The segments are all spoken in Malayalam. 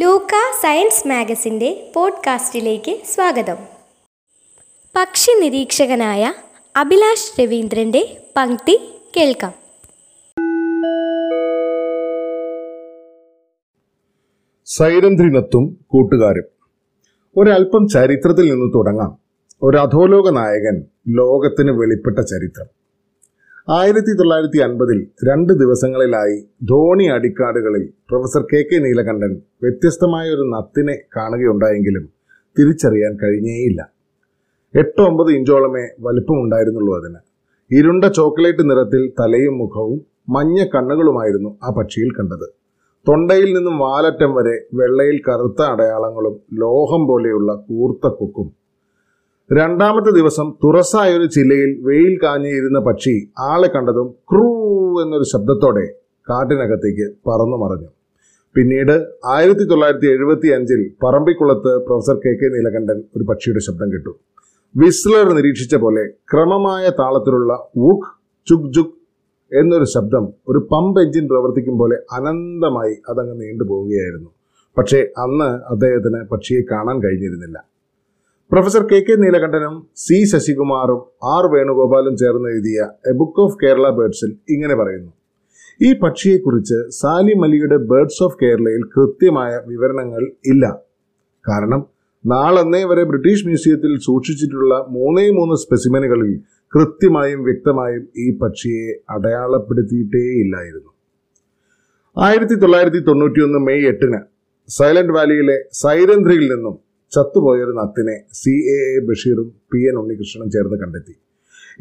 ലൂക്ക സയൻസ് മാഗസിന്റെ പോഡ്കാസ്റ്റിലേക്ക് സ്വാഗതം. പക്ഷി നിരീക്ഷകനായ അഭിലാഷ് രവീന്ദ്രന്റെ പങ്ക്തി കേൾക്കാം. സൈരന്ധ്രിനത്തും കൂട്ടുകാരും. ഒരൽപ്പം ചരിത്രത്തിൽ നിന്ന് തുടങ്ങാം. ഒരു അധോലോക നായകൻ ലോകത്തിന് വെളിപ്പെട്ട ചരിത്രം. ആയിരത്തി തൊള്ളായിരത്തി അൻപതിൽ രണ്ട് ദിവസങ്ങളിലായി ധോണി അടിക്കാടുകളിൽ പ്രൊഫസർ കെ കെ നീലകണ്ഠൻ വ്യത്യസ്തമായ ഒരു നത്തിനെ കാണുകയുണ്ടായെങ്കിലും തിരിച്ചറിയാൻ കഴിഞ്ഞേയില്ല. എട്ട് ഒമ്പത് ഇഞ്ചോളമേ വലിപ്പമുണ്ടായിരുന്നുള്ളൂ അതിന്. ഇരുണ്ട ചോക്ലേറ്റ് നിറത്തിൽ തലയും മുഖവും മഞ്ഞ കണ്ണുകളുമായിരുന്നു ആ പക്ഷിയിൽ കണ്ടത്. തൊണ്ടയിൽ നിന്നും വാലറ്റം വരെ വെള്ളയിൽ കറുത്ത അടയാളങ്ങളും ലോഹം പോലെയുള്ള കൂർത്ത കൊക്കും രണ്ടാമത്തെ ദിവസം തുറസായ ഒരു ചില്ലയിൽ വെയിൽ കാഞ്ഞിരുന്ന പക്ഷി ആളെ കണ്ടതും ക്രൂ എന്നൊരു ശബ്ദത്തോടെ കാട്ടിനകത്തേക്ക് പറന്നു മറഞ്ഞു. പിന്നീട് ആയിരത്തി തൊള്ളായിരത്തി എഴുപത്തി അഞ്ചിൽ പറമ്പിക്കുളത്ത് പ്രൊഫസർ കെ കെ നീലകണ്ഠൻ ഒരു പക്ഷിയുടെ ശബ്ദം കേട്ടു. വിസ്ലർ നിരീക്ഷിച്ച പോലെ ക്രമമായ താളത്തിലുള്ള ഊഖ് ചുക് ചുക് എന്നൊരു ശബ്ദം ഒരു പമ്പ് എഞ്ചിൻ പ്രവർത്തിക്കും പോലെ അനന്തമായി അതങ്ങ് നീണ്ടുപോവുകയായിരുന്നു. പക്ഷേ അന്ന് അദ്ദേഹത്തിന് പക്ഷിയെ കാണാൻ കഴിഞ്ഞിരുന്നില്ല. പ്രൊഫസർ കെ കെ നീലകണ്ഠനും സി ശശികുമാറും ആർ വേണുഗോപാലും ചേർന്ന് എഴുതിയ എ ബുക്ക് ഓഫ് കേരള ബേർഡ്സിൽ ഇങ്ങനെ പറയുന്നു. ഈ പക്ഷിയെക്കുറിച്ച് സാലിം അലിയുടെ ബേർഡ്സ് ഓഫ് കേരളയിൽ കൃത്യമായ വിവരണങ്ങൾ ഇല്ല. കാരണം നാളന്നേ വരെ ബ്രിട്ടീഷ് മ്യൂസിയത്തിൽ സൂക്ഷിച്ചിട്ടുള്ള മൂന്നേ മൂന്ന് സ്പെസിമനുകളിൽ കൃത്യമായും വ്യക്തമായും ഈ പക്ഷിയെ അടയാളപ്പെടുത്തിയിട്ടേയില്ലായിരുന്നു ആയിരത്തി തൊള്ളായിരത്തി തൊണ്ണൂറ്റിയൊന്ന് മെയ് എട്ടിന് സൈലന്റ് വാലിയിലെ സൈരന്ധ്രിയിൽ നിന്നും ചത്തുപോയൊരു നത്തിനെ സി എ എ ബഷീറും പി എൻ ഉണ്ണികൃഷ്ണനും ചേർന്ന് കണ്ടെത്തി.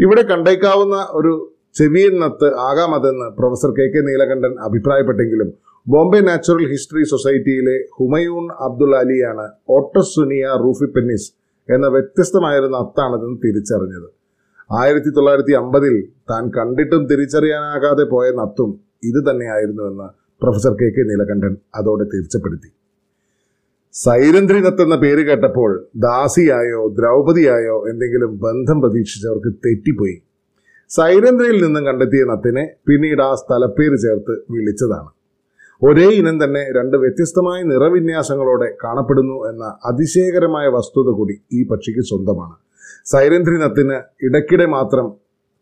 ഇവിടെ കണ്ടേക്കാവുന്ന ഒരു ചെവിയൻ നത്ത് ആകാമതെന്ന് പ്രൊഫസർ കെ കെ നീലകണ്ഠൻ അഭിപ്രായപ്പെട്ടെങ്കിലും ബോംബെ നാച്ചുറൽ ഹിസ്റ്ററി സൊസൈറ്റിയിലെ ഹുമയൂൺ അബ്ദുൾ അലിയാണ് ഓട്ടസുനിയ റൂഫിപ്പെന്നിസ് എന്ന വ്യത്യസ്തമായൊരു നത്താണതെന്ന് തിരിച്ചറിഞ്ഞത്. ആയിരത്തി തൊള്ളായിരത്തി അമ്പതിൽ താൻ കണ്ടിട്ടും തിരിച്ചറിയാനാകാതെ പോയ നത്തും ഇത് തന്നെയായിരുന്നുവെന്ന് പ്രൊഫസർ കെ കെ നീലകണ്ഠൻ അതോടെ തീർച്ചപ്പെടുത്തി. സൈരന്ധ്രിനത്ത് എന്ന പേര് കേട്ടപ്പോൾ ദാസിയായോ ദ്രൗപതിയായോ എന്തെങ്കിലും ബന്ധം പ്രതീക്ഷിച്ചവർക്ക് തെറ്റിപ്പോയി. സൈരന്ധ്രയിൽ നിന്നും കണ്ടെത്തിയ നത്തിനെ പിന്നീട് ആ സ്ഥലപ്പേര് ചേർത്ത് വിളിച്ചതാണ്. ഒരേ ഇനം തന്നെ രണ്ട് വ്യത്യസ്തമായ നിറവിന്യാസങ്ങളോടെ കാണപ്പെടുന്നു എന്ന അതിശയകരമായ വസ്തുത കൂടി ഈ പക്ഷിക്ക് സ്വന്തമാണ്. സൈരന്ധ്രിനത്തിന് ഇടയ്ക്കിടെ മാത്രം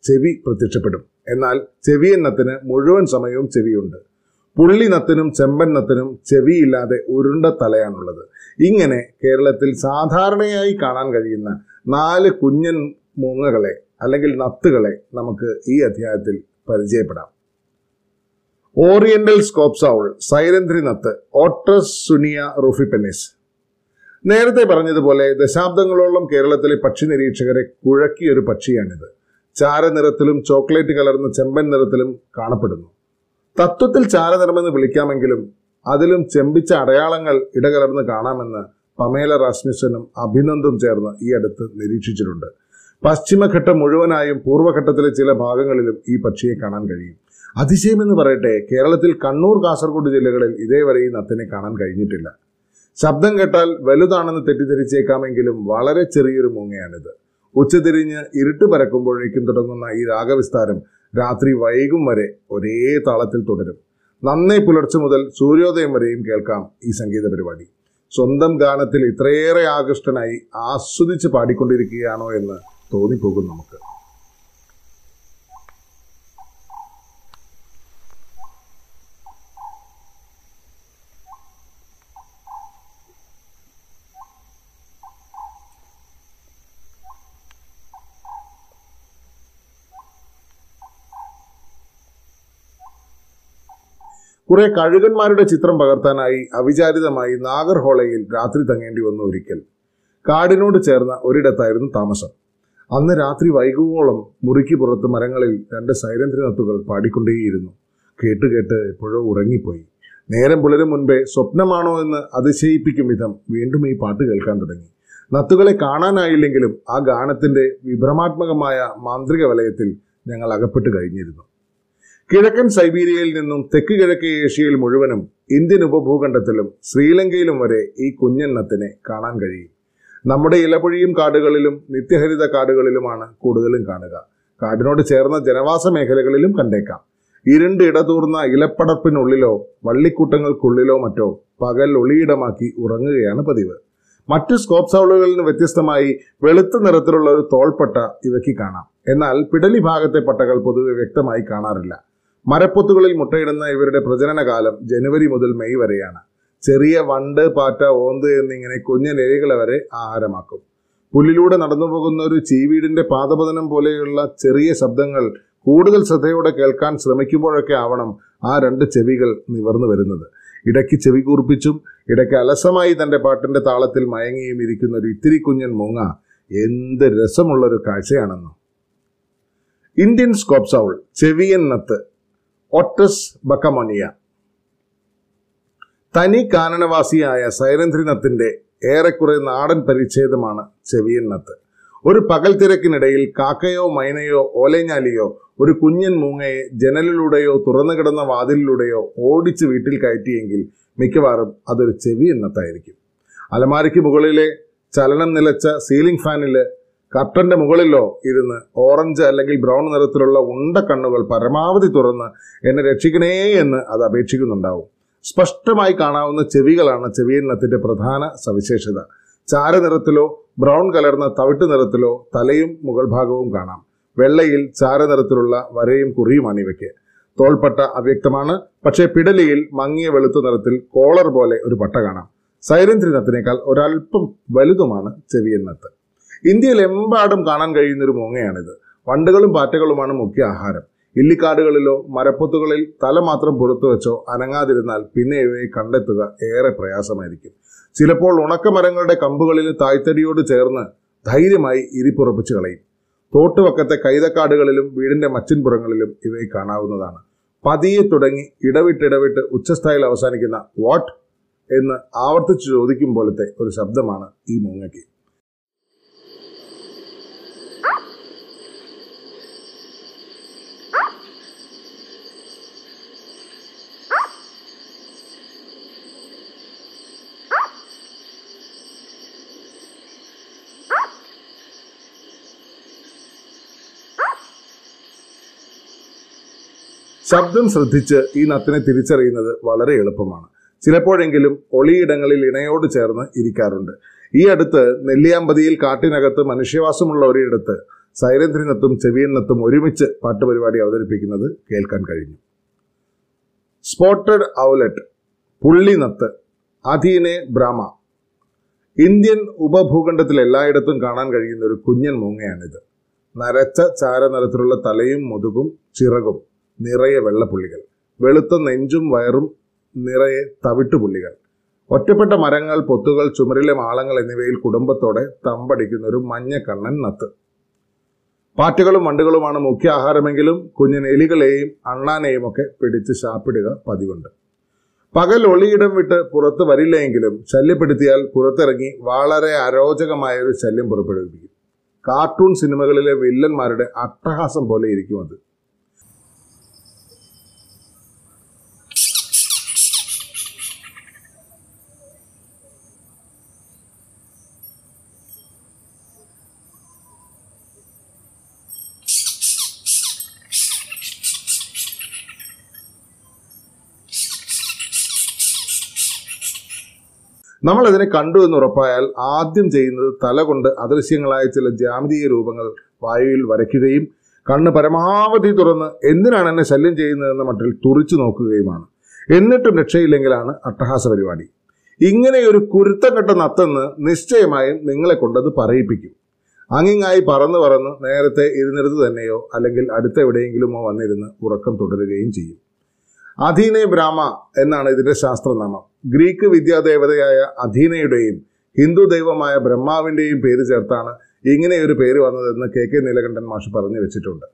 ചെവി പ്രത്യക്ഷപ്പെടും. എന്നാൽ ചെവിയെന്നത്തിന് മുഴുവൻ സമയവും ചെവിയുണ്ട്. പുള്ളിനത്തിനും ചെമ്പന്നത്തിനും ചെവിയില്ലാതെ ഉരുണ്ട തലയാണുള്ളത്. ഇങ്ങനെ കേരളത്തിൽ സാധാരണയായി കാണാൻ കഴിയുന്ന നാല് കുഞ്ഞൻ മൂങ്ങകളെ അല്ലെങ്കിൽ നത്തുകളെ നമുക്ക് ഈ അധ്യായത്തിൽ പരിചയപ്പെടാം. ഓറിയന്റൽ സ്കോപ്സൗൾ സൈരന്ധ്രി നത്ത് ഓട്രസ് സുനിയ റൂഫിപ്പെന്നിസ് നേരത്തെ പറഞ്ഞതുപോലെ ദശാബ്ദങ്ങളോളം കേരളത്തിലെ പക്ഷി നിരീക്ഷകരെ കുഴക്കിയൊരു പക്ഷിയാണിത്. ചാരനിറത്തിലും ചോക്ലേറ്റ് കലർന്ന ചെമ്പൻ നിറത്തിലും കാണപ്പെടുന്നു. തത്വത്തിൽ ചാരനിറമെന്ന് വിളിക്കാമെങ്കിലും അതിലും ചെമ്പിച്ച അടയാളങ്ങൾ ഇടകലർന്ന് കാണാമെന്ന് പമേല റാസ്മിസനും അഭിനന്ദും ചേർന്ന് ഈ അടുത്ത് നിരീക്ഷിച്ചിട്ടുണ്ട്. പശ്ചിമഘട്ടം മുഴുവനായും പൂർവഘട്ടത്തിലെ ചില ഭാഗങ്ങളിലും ഈ പക്ഷിയെ കാണാൻ കഴിയും. അതിശയമെന്ന് പറയട്ടെ കേരളത്തിൽ കണ്ണൂർ കാസർഗോഡ് ജില്ലകളിൽ ഇതേവരെ ഈ നത്തിനെ കാണാൻ കഴിഞ്ഞിട്ടില്ല. ശബ്ദം കേട്ടാൽ വലുതാണെന്ന് തെറ്റിദ്ധരിച്ചേക്കാമെങ്കിലും വളരെ ചെറിയൊരു മൂങ്ങയാണിത്. ഉച്ചതിരിഞ്ഞ് ഇരുട്ട് പരക്കുമ്പോഴേക്കും തുടങ്ങുന്ന ഈ രാഗവിസ്താരം രാത്രി വൈകും വരെ ഒരേ താളത്തിൽ തുടരും. നന്നേ പുലർച്ചെ മുതൽ സൂര്യോദയം വരെയും കേൾക്കാം ഈ സംഗീത പരിപാടി. സ്വന്തം ഗാനത്തിൽ ഇത്രയേറെ ആകൃഷ്ടനായി ആസ്വദിച്ച് പാടിക്കൊണ്ടിരിക്കുകയാണോ എന്ന് തോന്നിപ്പോകും നമുക്ക്. കുറെ കഴുകന്മാരുടെ ചിത്രം പകർത്താനായി അവിചാരിതമായി നാഗർഹോളയിൽ രാത്രി തങ്ങേണ്ടി വന്നു ഒരിക്കൽ. കാടിനോട് ചേർന്ന ഒരിടത്തായിരുന്നു താമസം. അന്ന് രാത്രി വൈകുവോളം മുറിക്ക് പുറത്ത് മരങ്ങളിൽ രണ്ട് സൈരന്ധ്രനത്തുകൾ പാടിക്കൊണ്ടേയിരുന്നു. കേട്ട് കേട്ട് എപ്പോഴോ ഉറങ്ങിപ്പോയി. നേരം പുലരും മുൻപേ സ്വപ്നമാണോ എന്ന് അതിശയിപ്പിക്കും വിധം വീണ്ടും ഈ പാട്ട് കേൾക്കാൻ തുടങ്ങി. നത്തുകളെ കാണാനായില്ലെങ്കിലും ആ ഗാനത്തിന്റെ വിഭ്രമാത്മകമായ മാന്ത്രിക വലയത്തിൽ ഞങ്ങൾ അകപ്പെട്ട് കഴിഞ്ഞിരുന്നു. കിഴക്കൻ സൈബീരിയയിൽ നിന്നും തെക്ക് കിഴക്കേ ഏഷ്യയിൽ മുഴുവനും ഇന്ത്യൻ ഉപഭൂഖണ്ഡത്തിലും ശ്രീലങ്കയിലും വരെ ഈ കുഞ്ഞെണ്ണത്തിനെ കാണാൻ കഴിയും. നമ്മുടെ ഇലപൊഴിയും കാടുകളിലും നിത്യഹരിത കാടുകളിലുമാണ് കൂടുതലും കാണുക. കാടിനോട് ചേർന്ന ജനവാസ മേഖലകളിലും കണ്ടേക്കാം. ഇരുണ്ട് ഇടതൂർന്ന ഇലപ്പടപ്പിനുള്ളിലോ വള്ളിക്കൂട്ടങ്ങൾക്കുള്ളിലോ മറ്റോ പകൽ ഒളിയിടമാക്കി ഉറങ്ങുകയാണ് പതിവ്. മറ്റു സ്കോപ്പ് സൗളുകളിൽ നിന്ന് വ്യത്യസ്തമായി വെളുത്ത നിറത്തിലുള്ള ഒരു തോൾപ്പട്ട ഇവയ്ക്ക് കാണാം. എന്നാൽ പിടലി ഭാഗത്തെ പട്ടകൾ പൊതുവെ വ്യക്തമായി കാണാറില്ല. മരപ്പൊത്തുകളിൽ മുട്ടയിടുന്ന ഇവരുടെ പ്രജനന കാലം ജനുവരി മുതൽ മെയ് വരെയാണ്. ചെറിയ വണ്ട് പാറ്റ ഓന്ത് എന്നിങ്ങനെ കുഞ്ഞൻ എലികളെ വരെ ആഹാരമാക്കും. പുല്ലിലൂടെ നടന്നു പോകുന്ന ഒരു ചീവീടിന്റെ പാദപതനം പോലെയുള്ള ചെറിയ ശബ്ദങ്ങൾ കൂടുതൽ ശ്രദ്ധയോടെ കേൾക്കാൻ ശ്രമിക്കുമ്പോഴൊക്കെ ആവണം ആ രണ്ട് ചെവികൾ നിവർന്നു വരുന്നത്. ഇടയ്ക്ക് ചെവി കൂർപ്പിച്ചും ഇടയ്ക്ക് അലസമായി തന്റെ പാട്ടിന്റെ താളത്തിൽ മയങ്ങിയും ഇരിക്കുന്ന ഒരു ഇത്തിരി കുഞ്ഞൻ മൂങ്ങ എന്ത് രസമുള്ളൊരു കാഴ്ചയാണെന്നോ. ഇന്ത്യൻ സ്കോപ്സൗൾ ചെവിയൻ നത്ത് ഒട്ടസ് ബക്കമോണിയ. തനി കാനനവാസിയായ സൈരന്ധ്രിനത്തിന്റെ ഏറെക്കുറെ നാടൻ പരിച്ഛേദമാണ് ചെവിയന്നത്ത്. ഒരു പകൽ തിരക്കിനിടയിൽ കാക്കയോ മൈനയോ ഓലഞ്ഞാലിയോ ഒരു കുഞ്ഞൻ മൂങ്ങയെ ജനലിലൂടെയോ തുറന്നു കിടന്ന വാതിലിലൂടെയോ ഓടിച്ച് വീട്ടിൽ കയറ്റിയെങ്കിൽ മിക്കവാറും അതൊരു ചെവി എന്നത്തായിരിക്കും അലമാരയ്ക്ക് മുകളിലെ ചലനം നിലച്ച സീലിംഗ് ഫാനിൽ കർട്ടന്റെ മുകളിലോ ഇരുന്ന് ഓറഞ്ച് അല്ലെങ്കിൽ ബ്രൗൺ നിറത്തിലുള്ള ഉണ്ട കണ്ണുകൾ പരമാവധി തുറന്ന് എന്നെ രക്ഷിക്കണേ എന്ന് അത് അപേക്ഷിക്കുന്നുണ്ടാവും. സ്പഷ്ടമായി കാണാവുന്ന ചെവികളാണ് ചെവിയെണ്ണത്തിന്റെ പ്രധാന സവിശേഷത. ചാരനിറത്തിലോ ബ്രൗൺ കലർന്ന തവിട്ട് നിറത്തിലോ തലയും മുകൾ ഭാഗവും കാണാം. വെള്ളയിൽ ചാരനിറത്തിലുള്ള വരയും കുറിയുമാണ് ഇവയ്ക്ക്. തോൾപ്പട്ട അവ്യക്തമാണ്. പക്ഷേ പിടലിയിൽ മങ്ങിയ വെളുത്ത നിറത്തിൽ കോളർ പോലെ ഒരു പട്ട കാണാം. സൈരന്ധ്രിനത്തിനേക്കാൾ ഒരല്പം വലുതുമാണ് ചെവിയന്നത്ത് ഇന്ത്യയിലെമ്പാടും കാണാൻ കഴിയുന്ന ഒരു മൂങ്ങയാണിത്. വണ്ടുകളും പാറ്റകളുമാണ് മുഖ്യ ആഹാരം. ഇല്ലിക്കാടുകളിലോ മരപ്പൊത്തുകളിൽ തല മാത്രം പുറത്തു വെച്ചോ അനങ്ങാതിരുന്നാൽ പിന്നെ ഇവയെ കണ്ടെത്തുക ഏറെ പ്രയാസമായിരിക്കും. ചിലപ്പോൾ ഉണക്കമരങ്ങളുടെ കമ്പുകളിൽ തായ്തടിയോട് ചേർന്ന് ധൈര്യമായി ഇരിപ്പുറപ്പിച്ച് കളയും. തോട്ടുവക്കത്തെ കൈതക്കാടുകളിലും വീടിന്റെ മച്ചിൻപുറങ്ങളിലും ഇവയെ കാണാവുന്നതാണ്. പതിയെ തുടങ്ങി ഇടവിട്ടിടവിട്ട് ഉച്ചസ്ഥായിൽ അവസാനിക്കുന്ന വാട്ട് എന്ന് ആവർത്തിച്ചു ചോദിക്കും പോലത്തെ ഒരു ശബ്ദമാണ് ഈ മൂങ്ങയ്ക്ക്. ശബ്ദം ശ്രദ്ധിച്ച് ഈ നത്തിനെ തിരിച്ചറിയുന്നത് വളരെ എളുപ്പമാണ്. ചിലപ്പോഴെങ്കിലും ഒളിയിടങ്ങളിൽ ഇണയോട് ചേർന്ന് ഇരിക്കാറുണ്ട്. ഈ അടുത്ത് നെല്ലിയാമ്പതിയിൽ കാട്ടിനകത്ത് മനുഷ്യവാസമുള്ള ഒരിടത്ത് സൈരേന്ദ്രനത്തും ചെവിയനത്തും ഒരുമിച്ച് പാട്ടുപരിപാടി അവതരിപ്പിക്കുന്നത് കേൾക്കാൻ കഴിഞ്ഞു. സ്പോട്ടഡ് ഔലറ്റ് പുള്ളിനത്ത് അധീനെ ബ്രാമ ഇന്ത്യൻ ഉപഭൂഖണ്ഡത്തിൽ എല്ലായിടത്തും കാണാൻ കഴിയുന്ന ഒരു കുഞ്ഞൻ മൂങ്ങയാണിത്. നരച്ച ചാരനിറത്തിലുള്ള തലയും മുതുകും ചിറകും നിറയെ വെള്ളപ്പുള്ളികൾ. വെളുത്ത നെഞ്ചും വയറും നിറയെ തവിട്ടുപുള്ളികൾ. ഒറ്റപ്പെട്ട മരങ്ങൾ പൊത്തുകൾ ചുമരിലെ മാളങ്ങൾ എന്നിവയിൽ കുടുംബത്തോടെ തമ്പടിക്കുന്ന ഒരു മഞ്ഞക്കണ്ണൻ നത്ത്. പാറ്റുകളും വണ്ടുകളുമാണ് മുഖ്യ ആഹാരമെങ്കിലും കുഞ്ഞിന് എലികളെയും അണ്ണാനെയും ഒക്കെ പിടിച്ച് ശാപ്പിടുക പതിവുണ്ട്. പകൽ ഒളിയിടം വിട്ട് പുറത്ത് വരില്ലെങ്കിലും ശല്യപ്പെടുത്തിയാൽ പുറത്തിറങ്ങി വളരെ അരോചകമായ ഒരു ശല്യം പുറപ്പെടുവിപ്പിക്കും. കാർട്ടൂൺ സിനിമകളിലെ വില്ലന്മാരുടെ അട്ടഹാസം പോലെ ഇരിക്കും അത്. നമ്മൾ അതിനെ കണ്ടു എന്ന് ഉറപ്പായാൽ ആദ്യം ചെയ്യുന്നത് തല കൊണ്ട് അദൃശ്യങ്ങളായ ചില ജാമിതീയ രൂപങ്ങൾ വായുവിൽ വരയ്ക്കുകയും കണ്ണ് പരമാവധി തുറന്ന് എന്തിനാണ് എന്നെ ശല്യം ചെയ്യുന്നതെന്ന മട്ടിൽ തുറിച്ചു നോക്കുകയുമാണ്. എന്നിട്ടും രക്ഷയില്ലെങ്കിലാണ് അട്ടഹാസ പരിപാടി. ഇങ്ങനെ ഒരു കുരുത്തം കെട്ട നത്തെന്ന് നിശ്ചയമായും നിങ്ങളെ കൊണ്ടത് പറയിപ്പിക്കും. അങ്ങിങ്ങായി പറന്ന് പറന്ന് നേരത്തെ ഇരുന്നിടത്ത് തന്നെയോ അല്ലെങ്കിൽ അടുത്ത എവിടെയെങ്കിലുമോ വന്നിരുന്ന് ഉറക്കം തുടരുകയും ചെയ്യും. അധീനെ ബ്രാഹ്മ എന്നാണ് ഇതിന്റെ ശാസ്ത്രനാമം. ഗ്രീക്ക് വിദ്യാദേവതയായ അധീനയുടെയും ഹിന്ദു ദൈവമായ ബ്രഹ്മാവിന്റെയും പേര് ചേർത്താണ് ഇങ്ങനെയൊരു പേര് വന്നതെന്ന് കെ കെ നീലകണ്ഠൻ മാഷ് പറഞ്ഞു വെച്ചിട്ടുണ്ട്.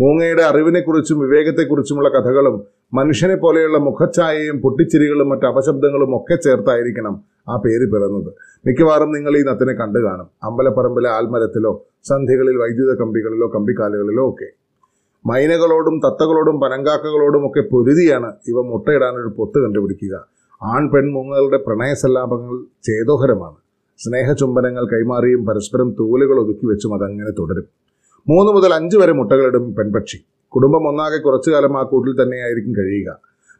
മൂങ്ങയുടെ അറിവിനെക്കുറിച്ചും വിവേകത്തെക്കുറിച്ചുമുള്ള കഥകളും മനുഷ്യനെ പോലെയുള്ള മുഖച്ഛായയും പൊട്ടിച്ചിരികളും മറ്റ് അപശബ്ദങ്ങളും ഒക്കെ ചേർത്തായിരിക്കണം ആ പേര് പിറന്നത്. മിക്കവാറും നിങ്ങൾ ഈ നത്തിനെ കണ്ടു കാണും. അമ്പലപ്പറമ്പിലെ ആൽമരത്തിലോ സന്ധ്യകളിൽ വൈദ്യുത കമ്പികളിലോ കമ്പിക്കാലുകളിലോ ഒക്കെ. മൈനകളോടും തത്തകളോടും പനങ്കാക്കകളോടും ഒക്കെ പൊരുതിയാണ് ഇവ മുട്ടയിടാനൊരു പൊത്ത് കണ്ടുപിടിക്കുക. ആൺ പെൺ പ്രണയ പ്രണയസല്ലാപങ്ങൾ ചേതോഹരമാണ്. സ്നേഹചുംബനങ്ങൾ കൈമാറിയും പരസ്പരം തൂലുകൾ ഒതുക്കി വെച്ചും അതങ്ങനെ തുടരും. മൂന്ന് മുതൽ അഞ്ച് വരെ മുട്ടകളിടും പെൺപക്ഷി. കുടുംബം ഒന്നാകെ കുറച്ചു കാലം ആ കൂട്ടിൽ തന്നെയായിരിക്കും കഴിയുക.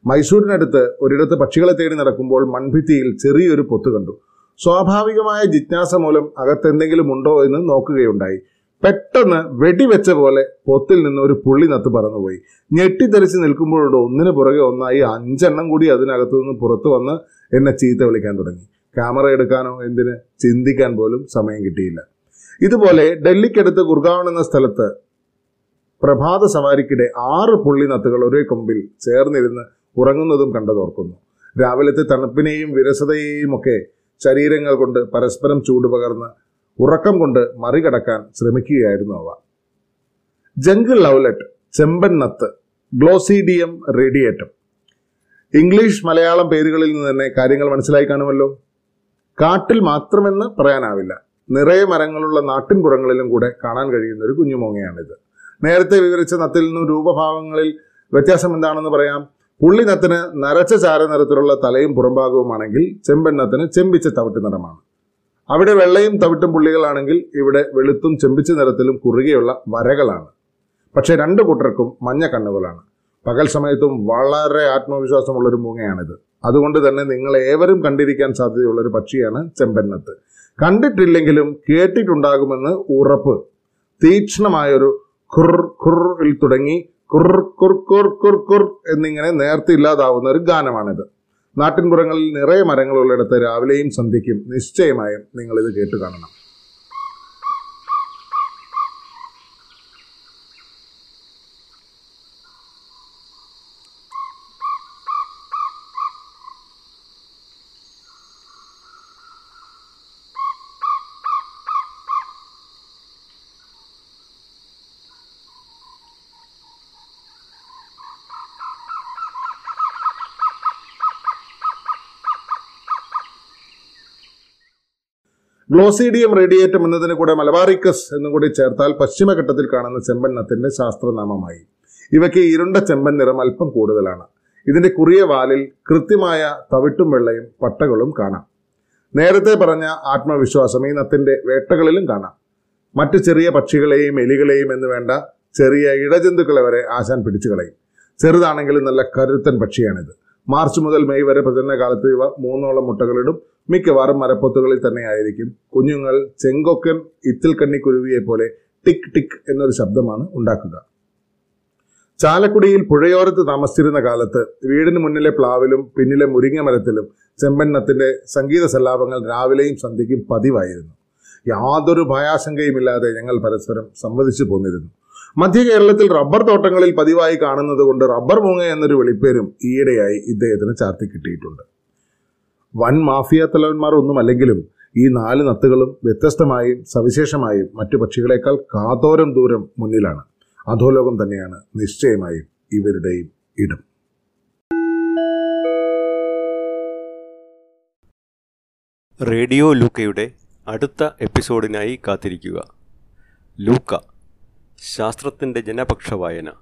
മൈസൂരിനടുത്ത് ഒരിടത്ത് പക്ഷികളെ തേടി നടക്കുമ്പോൾ മൺഭിത്തിയിൽ ചെറിയൊരു പൊത്ത് കണ്ടു. സ്വാഭാവികമായ ജിജ്ഞാസ മൂലം അകത്തെന്തെങ്കിലും ഉണ്ടോ എന്ന് നോക്കുകയുണ്ടായി. പെട്ടെന്ന് വെടിവെച്ച പോലെ പൊത്തിൽ നിന്ന് ഒരു പുള്ളി നത്ത് പറന്നുപോയി. ഞെട്ടിത്തെറിച്ച് നിൽക്കുമ്പോഴുണ്ട് ഒന്നിന് പുറകെ ഒന്നായി അഞ്ചെണ്ണം കൂടി അതിനകത്തു നിന്ന് പുറത്തു വന്ന് എന്നെ ചീത്ത വിളിക്കാൻ തുടങ്ങി. ക്യാമറ എടുക്കാനോ എന്തിന് ചിന്തിക്കാൻ പോലും സമയം കിട്ടിയില്ല. ഇതുപോലെ ഡൽഹിക്കടുത്ത് ഗുർഗാവൺ എന്ന സ്ഥലത്ത് പ്രഭാത സവാരിക്കിടെ ആറ് പുള്ളി നത്തുകൾ ഒരേ കൊമ്പിൽ ചേർന്നിരുന്ന് ഉറങ്ങുന്നതും കണ്ടതോർക്കുന്നു രാവിലത്തെ തണുപ്പിനെയും വിരസതയെയും ഒക്കെ ശരീരങ്ങൾ കൊണ്ട് പരസ്പരം ചൂടുപകർന്ന് ഉറക്കം കൊണ്ട് മറികടക്കാൻ ശ്രമിക്കുകയായിരുന്നു അവ. ജംഗിൾ ലൗലറ്റ് ചെമ്പൻ നത്ത് ഗ്ലോസീഡിയം റേഡിയേറ്റം ഇംഗ്ലീഷ് മലയാളം പേരുകളിൽ നിന്ന് തന്നെ കാര്യങ്ങൾ മനസ്സിലായി കാണുമല്ലോ? കാട്ടിൽ മാത്രമെന്ന് പറയാനാവില്ല. നിറയെ മരങ്ങളുള്ള നാട്ടിൻപുറങ്ങളിലും കൂടെ കാണാൻ കഴിയുന്ന ഒരു കുഞ്ഞുമോങ്ങയാണിത്. നേരത്തെ വിവരിച്ച നത്തിൽ നിന്നും രൂപഭാവങ്ങളിൽ വ്യത്യാസം എന്താണെന്ന് പറയാം? പുള്ളി നത്തിന് നരച്ച ചാര നിറത്തിലുള്ള തലയും പുറംഭാഗവുമാണെങ്കിൽ ചെമ്പൻ നത്തിന് ചെമ്പിച്ച തവിട്ട് നിറമാണ് അവിടെ വെള്ളയും തവിട്ടും പുള്ളികളാണെങ്കിൽ ഇവിടെ വെളുത്തും ചെമ്പിച്ച നിറത്തിലും കുറുകെയുള്ള വരകളാണ്. പക്ഷേ രണ്ട് കൂട്ടർക്കും മഞ്ഞ കണ്ണുകളാണ്. പകൽ സമയത്തും വളരെ ആത്മവിശ്വാസമുള്ളൊരു മൂങ്ങയാണിത്. അതുകൊണ്ട് തന്നെ നിങ്ങൾ ഏവരും കണ്ടിരിക്കാൻ സാധ്യതയുള്ള ഒരു പക്ഷിയാണ് ചെമ്പന്നത്ത്. കണ്ടിട്ടില്ലെങ്കിലും കേട്ടിട്ടുണ്ടാകുമെന്ന് ഉറപ്പ്. തീക്ഷ്ണമായൊരു ഖുർ ഖുറിൽ തുടങ്ങി കുർ കുർ കുർ കുർ കുർ എന്നിങ്ങനെ നേർത്തില്ലാതാവുന്ന ഒരു ഗാനമാണിത്. നാട്ടിൻപുറങ്ങളിൽ നിറയെ മരങ്ങളുള്ളിടത്ത് രാവിലെയും സന്ധ്യയ്ക്കും നിശ്ചയമായും നിങ്ങൾ ഇത് കേട്ടു കാണണം ഗ്ലോസീഡിയം റേഡിയേറ്റം എന്നതിന് കൂടെ മലബാറിക്കസ് എന്നും കൂടി ചേർത്താൽ പശ്ചിമഘട്ടത്തിൽ കാണുന്ന ചെമ്പന്നത്തിന്റെ ശാസ്ത്രനാമമായി. ഇവയ്ക്ക് ഇരുണ്ട ചെമ്പൻ നിറം അല്പം കൂടുതലാണ്. ഇതിന്റെ കുറിയ വാലിൽ കൃത്യമായ തവിട്ടും വെള്ളയും പട്ടകളും കാണാം. നേരത്തെ പറഞ്ഞ ആത്മവിശ്വാസം ഈ നത്തിന്റെ വേട്ടകളിലും കാണാം. മറ്റു ചെറിയ പക്ഷികളെയും എലികളെയും എന്ന് വേണ്ട ചെറിയ ഇടജന്തുക്കളെ വരെ ആശാൻ പിടിച്ചു കളയും. ചെറുതാണെങ്കിലും നല്ല കരുത്തൻ പക്ഷിയാണിത്. മാർച്ച് മുതൽ മെയ് വരെ പ്രജനന കാലത്ത് ഇവ മൂന്നോളം മുട്ടകളിടും. മിക്കവാറും മരപ്പൊത്തുകളിൽ തന്നെയായിരിക്കും കുഞ്ഞുങ്ങൾ ചെങ്കൊക്കൻ ഇത്തിൽക്കണ്ണിക്കുരുവിയെ പോലെ ടിക് ടിക് എന്നൊരു ശബ്ദമാണ് ഉണ്ടാക്കുക. ചാലക്കുടിയിൽ പുഴയോരത്ത് താമസിച്ചിരുന്ന കാലത്ത് വീടിന് മുന്നിലെ പ്ലാവിലും പിന്നിലെ മുരിങ്ങ മരത്തിലും ചെമ്പന്നത്തിന്റെ സംഗീത സല്ലാപങ്ങൾ രാവിലെയും സന്ധ്യയ്ക്കും പതിവായിരുന്നു. യാതൊരു ഭയാശങ്കയുമില്ലാതെ ഞങ്ങൾ പരസ്പരം സംവദിച്ചു പോന്നിരുന്നു. മധ്യ കേരളത്തിൽ റബ്ബർ തോട്ടങ്ങളിൽ പതിവായി കാണുന്നത് കൊണ്ട് റബ്ബർ മൂങ്ങ എന്നൊരു വെളിപ്പേരും ഈയിടെയായി ഇദ്ദേഹത്തിന് ചാർത്തി കിട്ടിയിട്ടുണ്ട്. വൻ മാഫിയ തലവന്മാർ ഒന്നുമല്ലെങ്കിലും ഈ നാല് നത്തുകളും വ്യത്യസ്തമായും സവിശേഷമായും മറ്റു പക്ഷികളെക്കാൾ കാതോരം ദൂരം മുന്നിലാണ്. അധോലോകം തന്നെയാണ് നിശ്ചയമായും ഇവരുടെയും ഇടം. റേഡിയോ ലൂക്കയുടെ അടുത്ത എപ്പിസോഡിനായി കാത്തിരിക്കുക. ലൂക്ക ശാസ്ത്രത്തിന്റെ ജനപക്ഷ വായന